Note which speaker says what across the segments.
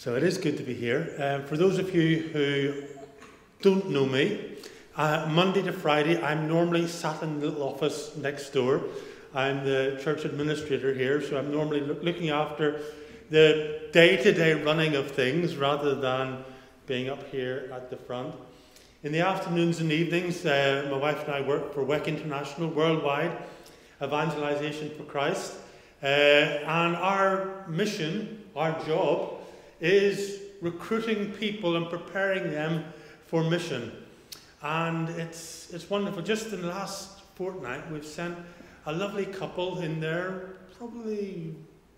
Speaker 1: So it is good to be here. Um, for those of you who don't know me, uh, Monday to Friday, I'm normally sat in the little office next door. I'm the church administrator here, so I'm normally lo- looking after the day to day running of things rather than being up here at the front. In the afternoons and evenings, uh, my wife and I work for WEC International Worldwide Evangelization for Christ. Uh, and our mission, our job, is recruiting people and preparing them for mission. And it's, it's wonderful. Just in the last fortnight, we've sent a lovely couple in their probably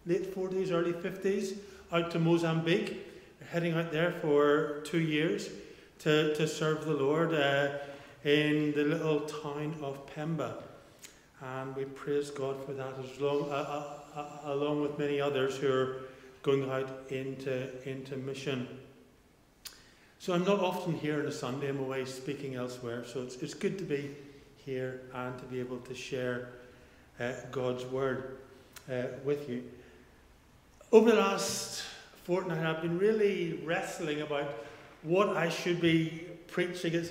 Speaker 1: late 40s, early 50s out to Mozambique. They're heading out there for two years to, to serve the Lord uh, in the little town of Pemba. And we praise God for that, as long, uh, uh, along with many others who are going out into, into mission. So I'm not often here on a Sunday, I'm away speaking elsewhere. So it's, it's good to be here and to be able to share uh, God's word uh, with you. Over the last fortnight, I've been really wrestling about what I should be preaching. It's,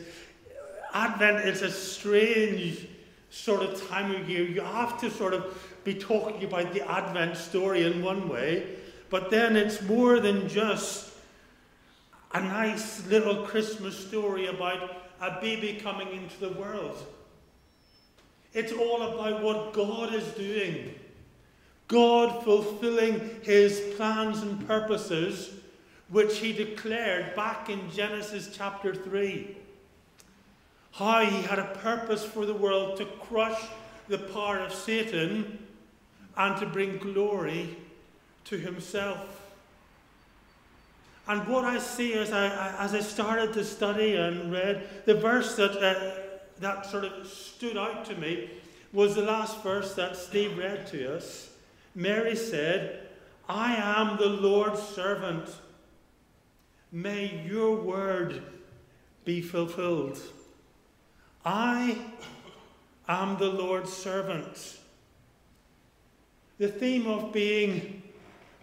Speaker 1: Advent is a strange sort of time of year. You have to sort of be talking about the Advent story in one way, but then it's more than just a nice little Christmas story about a baby coming into the world. It's all about what God is doing. God fulfilling his plans and purposes, which he declared back in Genesis chapter 3. How he had a purpose for the world to crush the power of Satan and to bring glory to himself. And what I see as I, as I started to study and read, the verse that, uh, that sort of stood out to me was the last verse that Steve read to us. Mary said, I am the Lord's servant. May your word be fulfilled. I am the Lord's servant. The theme of being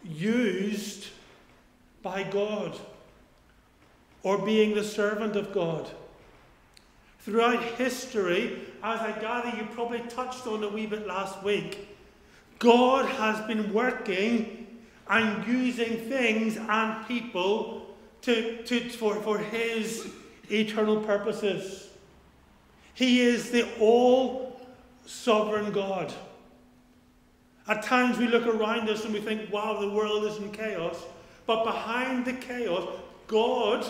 Speaker 1: used by God or being the servant of God. Throughout history, as I gather you probably touched on a wee bit last week, God has been working and using things and people to, to, for, for His eternal purposes. He is the all sovereign God. At times we look around us and we think, wow, the world is in chaos. But behind the chaos, God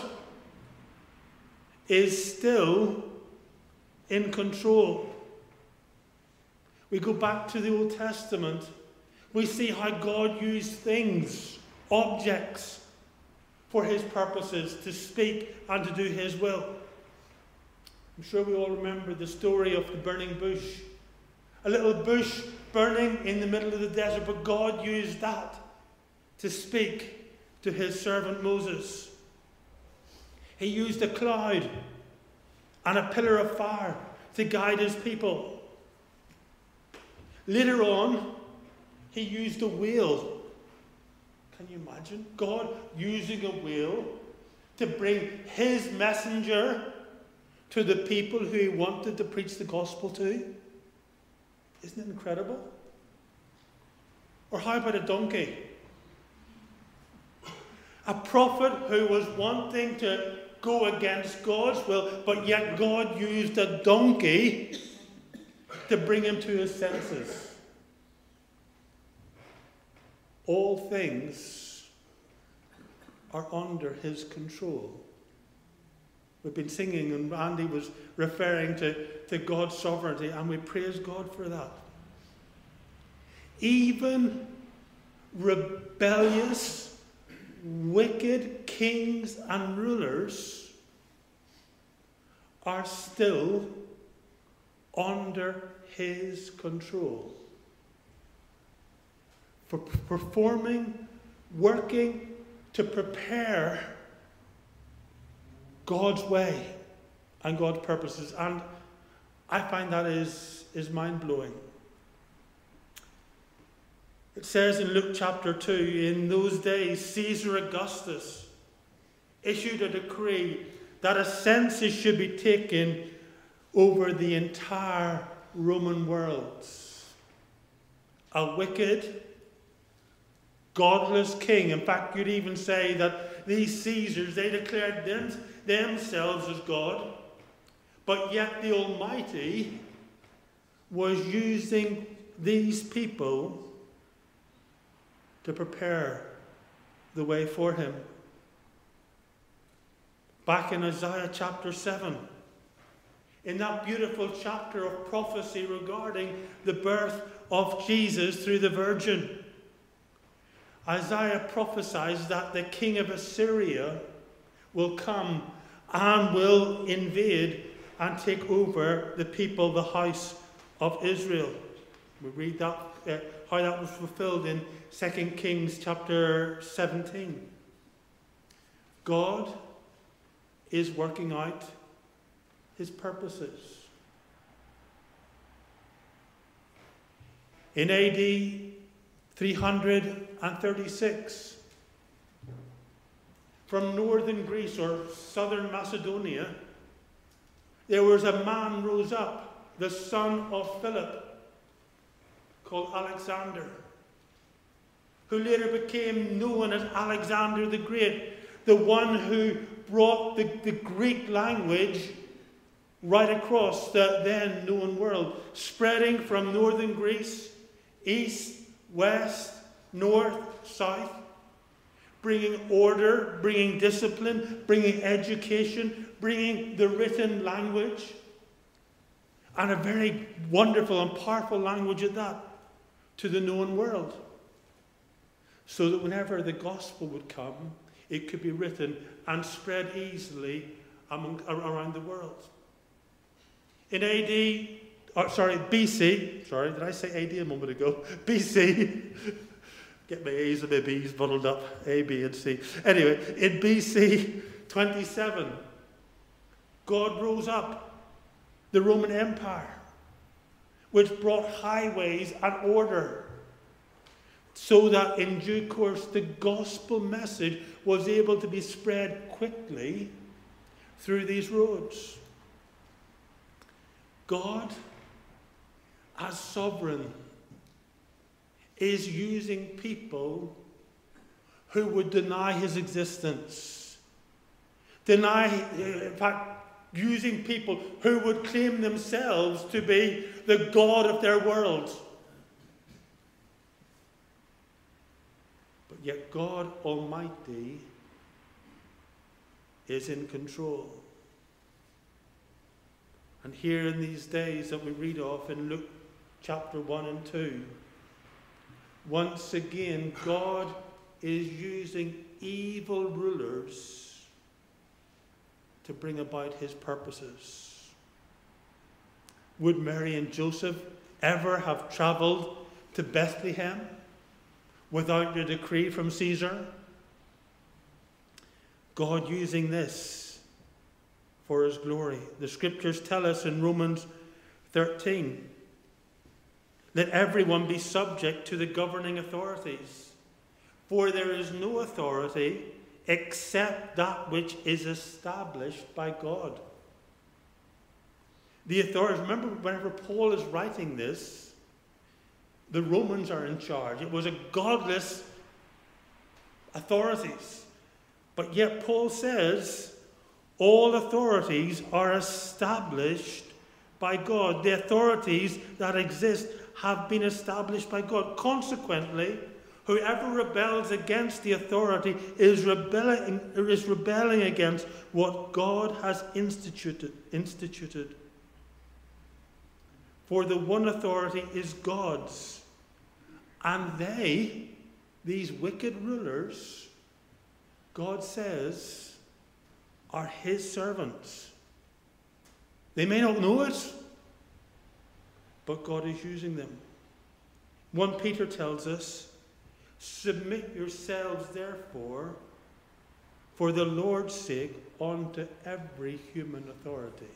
Speaker 1: is still in control. We go back to the Old Testament. We see how God used things, objects, for his purposes, to speak and to do his will. I'm sure we all remember the story of the burning bush. A little bush burning in the middle of the desert, but God used that to speak to his servant Moses. He used a cloud and a pillar of fire to guide his people. Later on, he used a wheel. Can you imagine? God using a wheel to bring his messenger to the people who he wanted to preach the gospel to. Isn't it incredible? Or how about a donkey? A prophet who was wanting to go against God's will, but yet God used a donkey to bring him to his senses. All things are under his control. We've been singing, and Andy was referring to, to God's sovereignty, and we praise God for that. Even rebellious, wicked kings and rulers are still under his control. For performing, working to prepare God's way and God's purposes. And I find that is, is mind blowing. It says in Luke chapter 2 In those days, Caesar Augustus issued a decree that a census should be taken over the entire Roman world. A wicked, godless king. In fact, you'd even say that these Caesars, they declared themselves as God, but yet the Almighty was using these people to prepare the way for him. Back in Isaiah chapter 7, in that beautiful chapter of prophecy regarding the birth of Jesus through the Virgin, Isaiah prophesies that the king of Assyria will come and will invade and take over the people, the house of Israel. We read that, uh, how that was fulfilled in 2 Kings chapter 17. God is working out his purposes. In AD 336, from northern Greece or southern Macedonia, there was a man rose up, the son of Philip, called Alexander, who later became known as Alexander the Great, the one who brought the, the Greek language right across the then known world, spreading from northern Greece, east, west, north, south, bringing order, bringing discipline, bringing education, bringing the written language, and a very wonderful and powerful language at that, to the known world. So that whenever the gospel would come, it could be written and spread easily among, around the world. In AD, or sorry, BC, sorry, did I say AD a moment ago? BC, get my A's and my B's muddled up, A, B, and C. Anyway, in BC 27, God rose up the Roman Empire, which brought highways and order so that in due course the gospel message was able to be spread quickly through these roads. God, as sovereign, is using people who would deny his existence. Deny, in fact, using people who would claim themselves to be the God of their world. But yet, God Almighty is in control. And here in these days that we read of in Luke chapter 1 and 2, once again, God is using evil rulers to bring about his purposes. Would Mary and Joseph ever have traveled to Bethlehem without a decree from Caesar? God using this for his glory. The scriptures tell us in Romans 13 let everyone be subject to the governing authorities, for there is no authority except that which is established by God. The authorities, remember, whenever Paul is writing this, the Romans are in charge. It was a godless authorities. But yet Paul says all authorities are established by God. The authorities that exist have been established by God. Consequently, whoever rebels against the authority is rebelling, is rebelling against what God has instituted, instituted. For the one authority is God's. And they, these wicked rulers, God says, are his servants. They may not know it, but God is using them. 1 Peter tells us, Submit yourselves, therefore, for the Lord's sake, unto every human authority.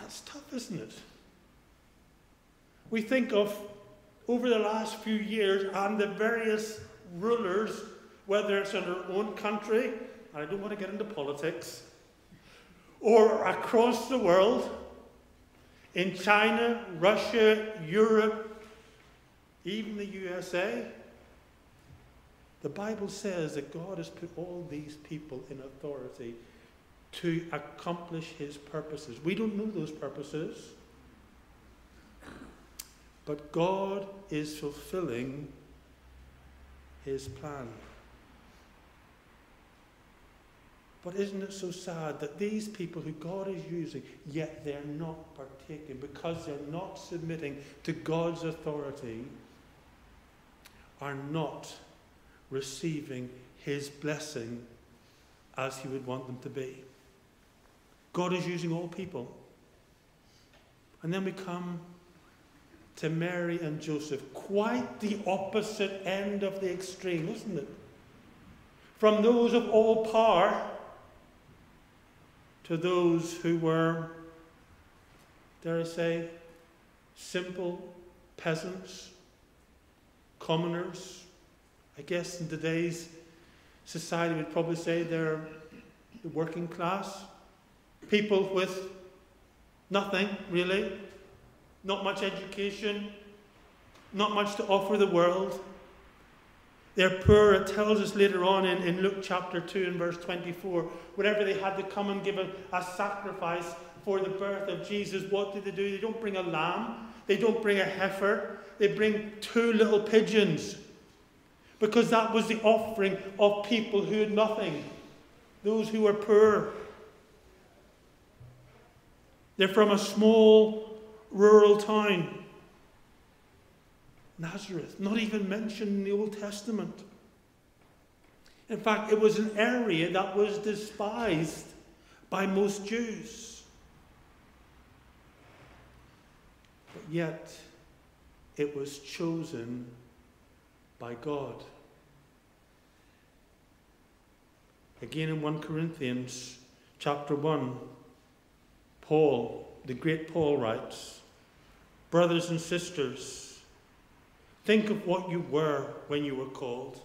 Speaker 1: That's tough, isn't it? We think of over the last few years and the various rulers, whether it's in our own country, I don't want to get into politics, or across the world, in China, Russia, Europe, even the USA, the Bible says that God has put all these people in authority to accomplish his purposes. We don't know those purposes, but God is fulfilling his plan. But isn't it so sad that these people who God is using, yet they're not partaking because they're not submitting to God's authority, are not receiving his blessing as he would want them to be? God is using all people. And then we come to Mary and Joseph, quite the opposite end of the extreme, isn't it? From those of all power to those who were, dare I say, simple peasants, commoners. I guess in today's society we'd probably say they're the working class people with nothing really, not much education, not much to offer the world. They're poor, it tells us later on in, in Luke chapter 2 and verse 24. Whenever they had to come and give a, a sacrifice for the birth of Jesus, what did they do? They don't bring a lamb, they don't bring a heifer, they bring two little pigeons. Because that was the offering of people who had nothing, those who were poor. They're from a small rural town. Nazareth, not even mentioned in the Old Testament. In fact, it was an area that was despised by most Jews. But yet, it was chosen by God. Again in 1 Corinthians chapter 1, Paul, the great Paul writes, Brothers and sisters, think of what you were when you were called.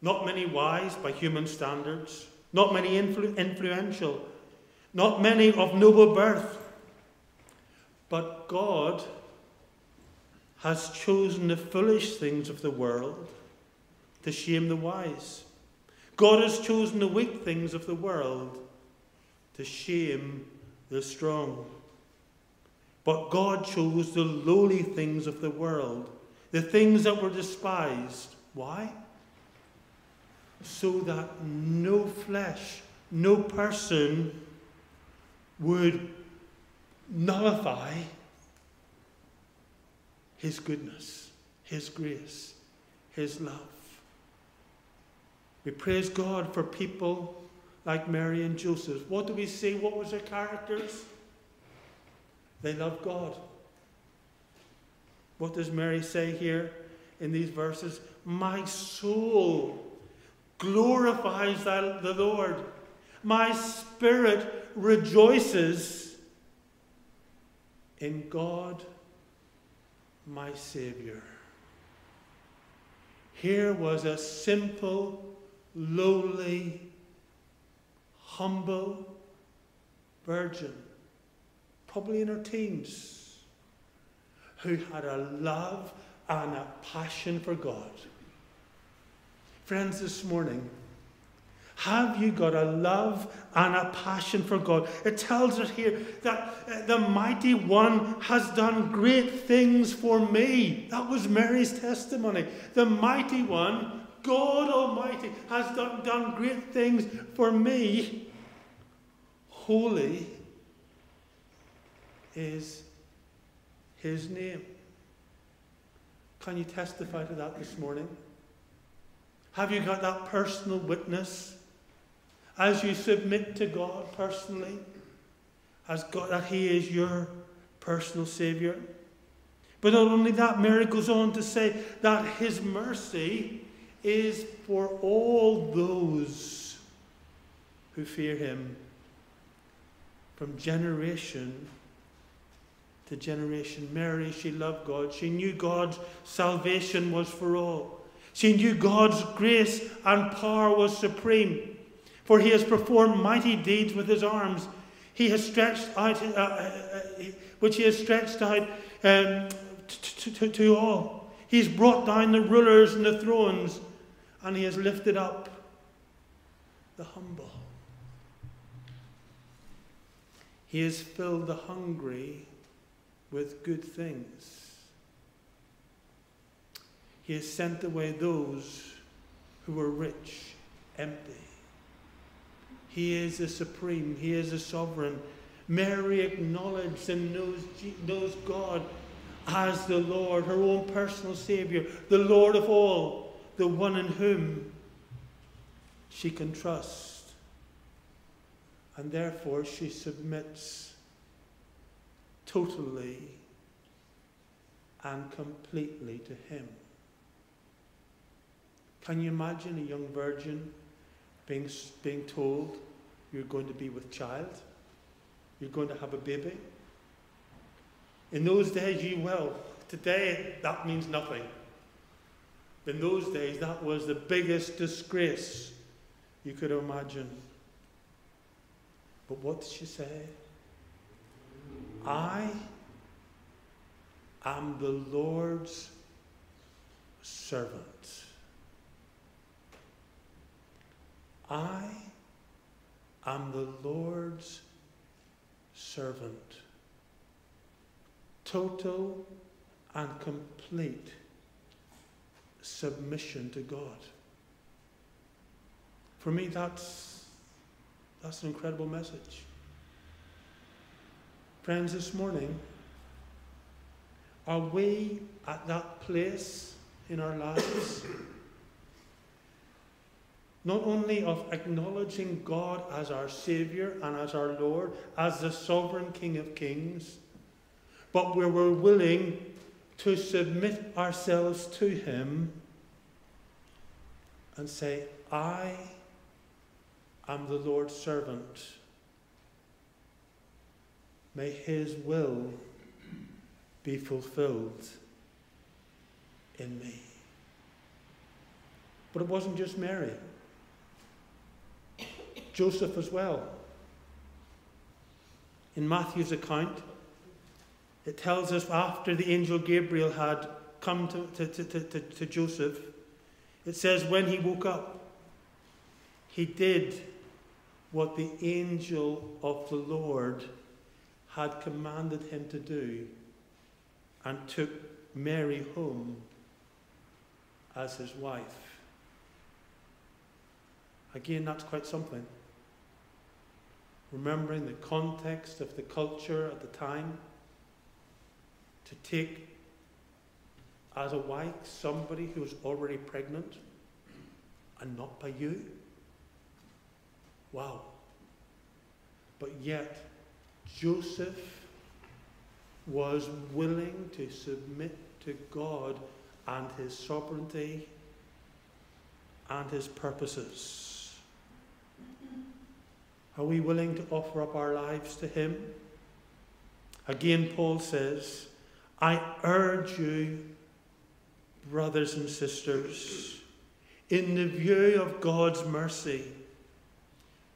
Speaker 1: Not many wise by human standards, not many influ- influential, not many of noble birth. But God has chosen the foolish things of the world to shame the wise. God has chosen the weak things of the world to shame the strong. But God chose the lowly things of the world, the things that were despised. Why? So that no flesh, no person would nullify His goodness, His grace, His love. We praise God for people like Mary and Joseph. What do we see? What was their characters? They love God. What does Mary say here in these verses? My soul glorifies the Lord. My spirit rejoices in God, my Savior. Here was a simple, lowly humble virgin, probably in her teens, who had a love and a passion for God. Friends, this morning, have you got a love and a passion for God? It tells us here that uh, the mighty one has done great things for me. That was Mary's testimony. The mighty one God Almighty has done, done great things for me. Holy is His name. Can you testify to that this morning? Have you got that personal witness as you submit to God personally? Has God that He is your personal Saviour? But not only that, Mary goes on to say that His mercy is for all those who fear him from generation to generation. Mary, she loved God. She knew God's salvation was for all. She knew God's grace and power was supreme. For he has performed mighty deeds with his arms. He has stretched out, uh, uh, uh which he has stretched out um, to, to, to all. He's brought down the rulers and the thrones, and he has lifted up the humble. He has filled the hungry with good things. He has sent away those who were rich empty. He is the supreme, He is the sovereign. Mary acknowledged and knows, knows God as the Lord, her own personal Saviour, the Lord of all, the one in whom she can trust. And therefore she submits totally and completely to Him. Can you imagine a young virgin being, being told you're going to be with child? You're going to have a baby? In those days, you will. Today, that means nothing. In those days, that was the biggest disgrace you could imagine. But what did she say? I am the Lord's servant. I am the Lord's servant total and complete submission to God. For me, that's, that's an incredible message. Friends, this morning, are we at that place in our lives? Not only of acknowledging God as our Saviour and as our Lord, as the sovereign King of Kings, but where we're willing to submit ourselves to Him and say, I am the Lord's servant. May His will be fulfilled in me. But it wasn't just Mary, Joseph as well. In Matthew's account, it tells us after the angel Gabriel had come to, to, to, to, to Joseph, it says, when he woke up, he did what the angel of the Lord had commanded him to do and took Mary home as his wife. Again, that's quite something. Remembering the context of the culture at the time to take as a wife somebody who is already pregnant and not by you? Wow. But yet, Joseph was willing to submit to God and his sovereignty and his purposes. Are we willing to offer up our lives to him? Again, Paul says, I urge you, brothers and sisters, in the view of God's mercy,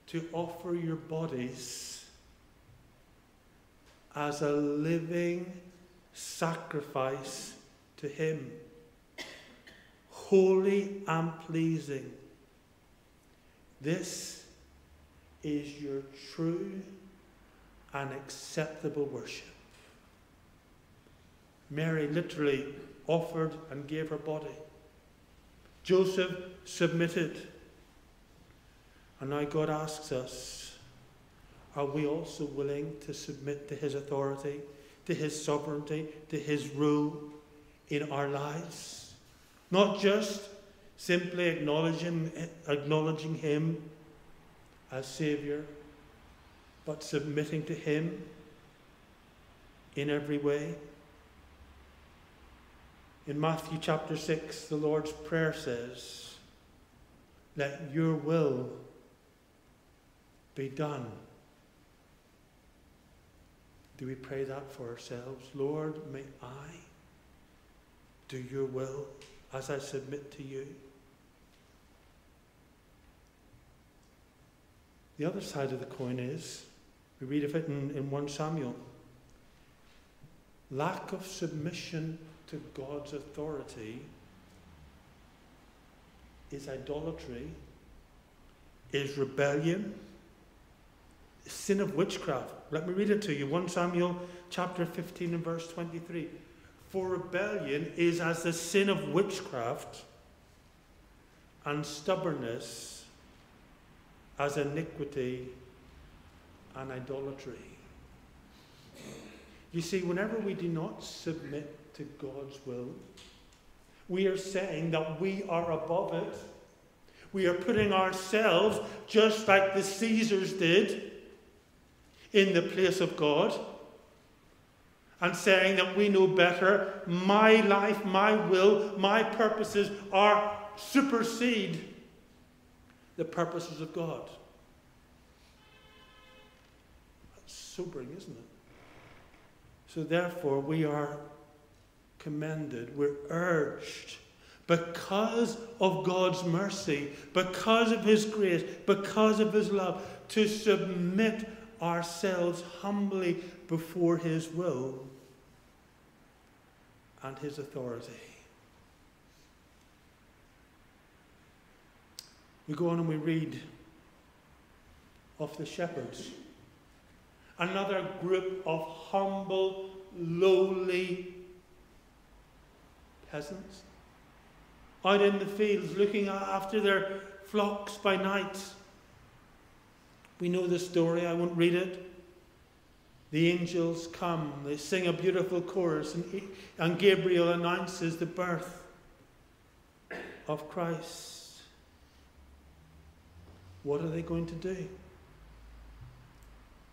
Speaker 1: to offer your bodies as a living sacrifice to Him, holy and pleasing. This is your true and acceptable worship. Mary literally offered and gave her body. Joseph submitted. And now God asks us are we also willing to submit to his authority, to his sovereignty, to his rule in our lives? Not just simply acknowledging, acknowledging him as Saviour, but submitting to him in every way. In Matthew chapter 6, the Lord's Prayer says, Let your will be done. Do we pray that for ourselves? Lord, may I do your will as I submit to you. The other side of the coin is, we read of it in, in 1 Samuel, lack of submission to God's authority is idolatry, is rebellion, sin of witchcraft. Let me read it to you. 1 Samuel chapter 15 and verse 23. For rebellion is as the sin of witchcraft, and stubbornness as iniquity and idolatry. You see, whenever we do not submit to God's will, we are saying that we are above it. We are putting ourselves, just like the Caesars did, in the place of God and saying that we know better. My life, my will, my purposes are supersede the purposes of God. That's sobering, isn't it? So, therefore, we are commended, we're urged, because of God's mercy, because of His grace, because of His love, to submit ourselves humbly before His will and His authority. We go on and we read of the shepherds, another group of humble, lowly peasants out in the fields looking after their flocks by night we know the story, I won't read it. The angels come, they sing a beautiful chorus, and, and Gabriel announces the birth of Christ. What are they going to do?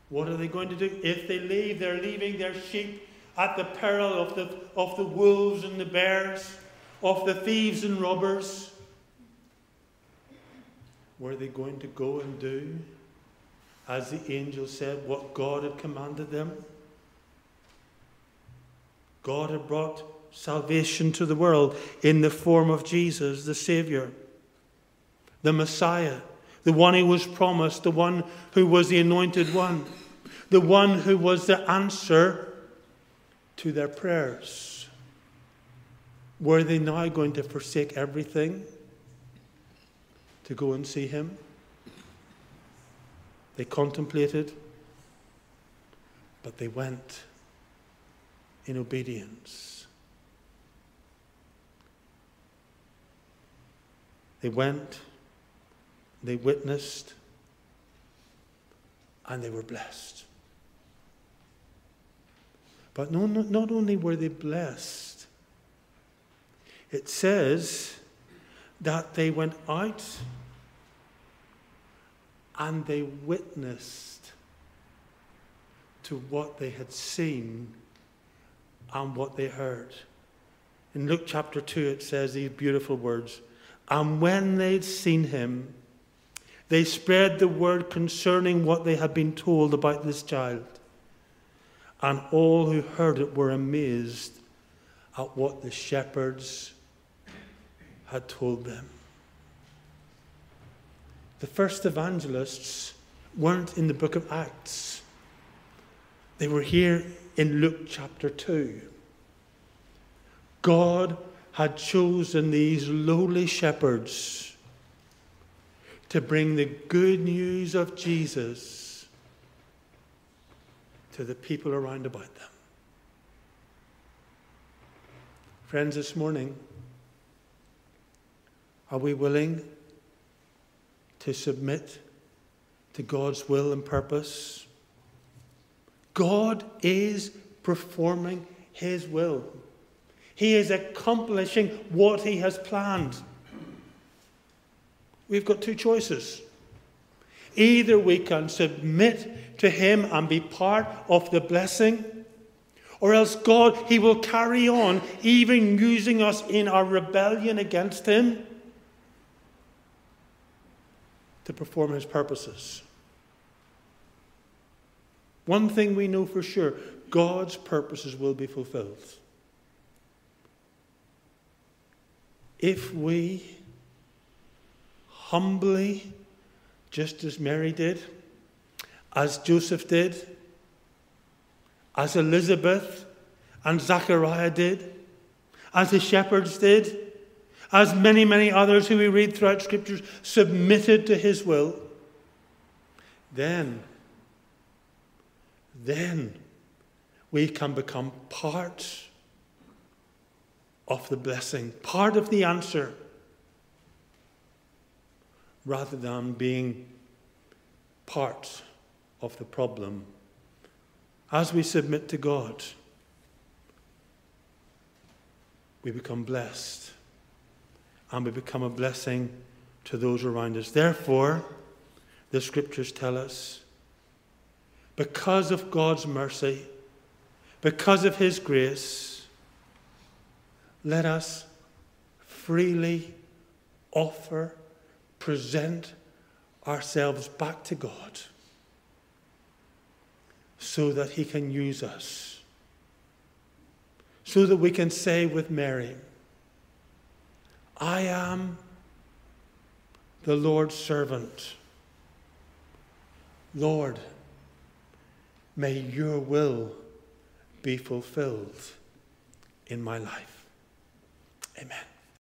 Speaker 1: What are they going to do? If they leave, they're leaving their sheep at the peril of the, of the wolves and the bears, of the thieves and robbers. Were they going to go and do as the angel said, what God had commanded them. God had brought salvation to the world in the form of Jesus, the Savior, the Messiah, the one who was promised, the one who was the anointed one, the one who was the answer to their prayers. Were they now going to forsake everything to go and see him? They contemplated, but they went in obedience. They went, they witnessed, and they were blessed. But no, no, not only were they blessed, it says that they went out and they witnessed to what they had seen and what they heard. In Luke chapter 2, it says these beautiful words And when they'd seen him, they spread the word concerning what they had been told about this child. And all who heard it were amazed at what the shepherds had told them. The first evangelists weren't in the book of Acts, they were here in Luke chapter 2. God had chosen these lowly shepherds to bring the good news of Jesus to the people around about them. Friends, this morning, are we willing to submit to God's will and purpose. God is performing His will, He is accomplishing what He has planned. We've got two choices. Either we can submit to Him and be part of the blessing, or else God, He will carry on, even using us in our rebellion against Him to perform his purposes. One thing we know for sure God's purposes will be fulfilled. If we humbly, just as Mary did, as Joseph did, as Elizabeth and Zachariah did, as the shepherds did, as many, many others who we read throughout Scriptures submitted to his will, then, then we can become part of the blessing, part of the answer, rather than being part of the problem. As we submit to God, we become blessed and we become a blessing to those around us. Therefore, the scriptures tell us because of God's mercy, because of His grace, let us freely offer, present ourselves back to God so that He can use us. So that we can say with Mary, I am the Lord's servant. Lord, may your will be fulfilled in my life. Amen.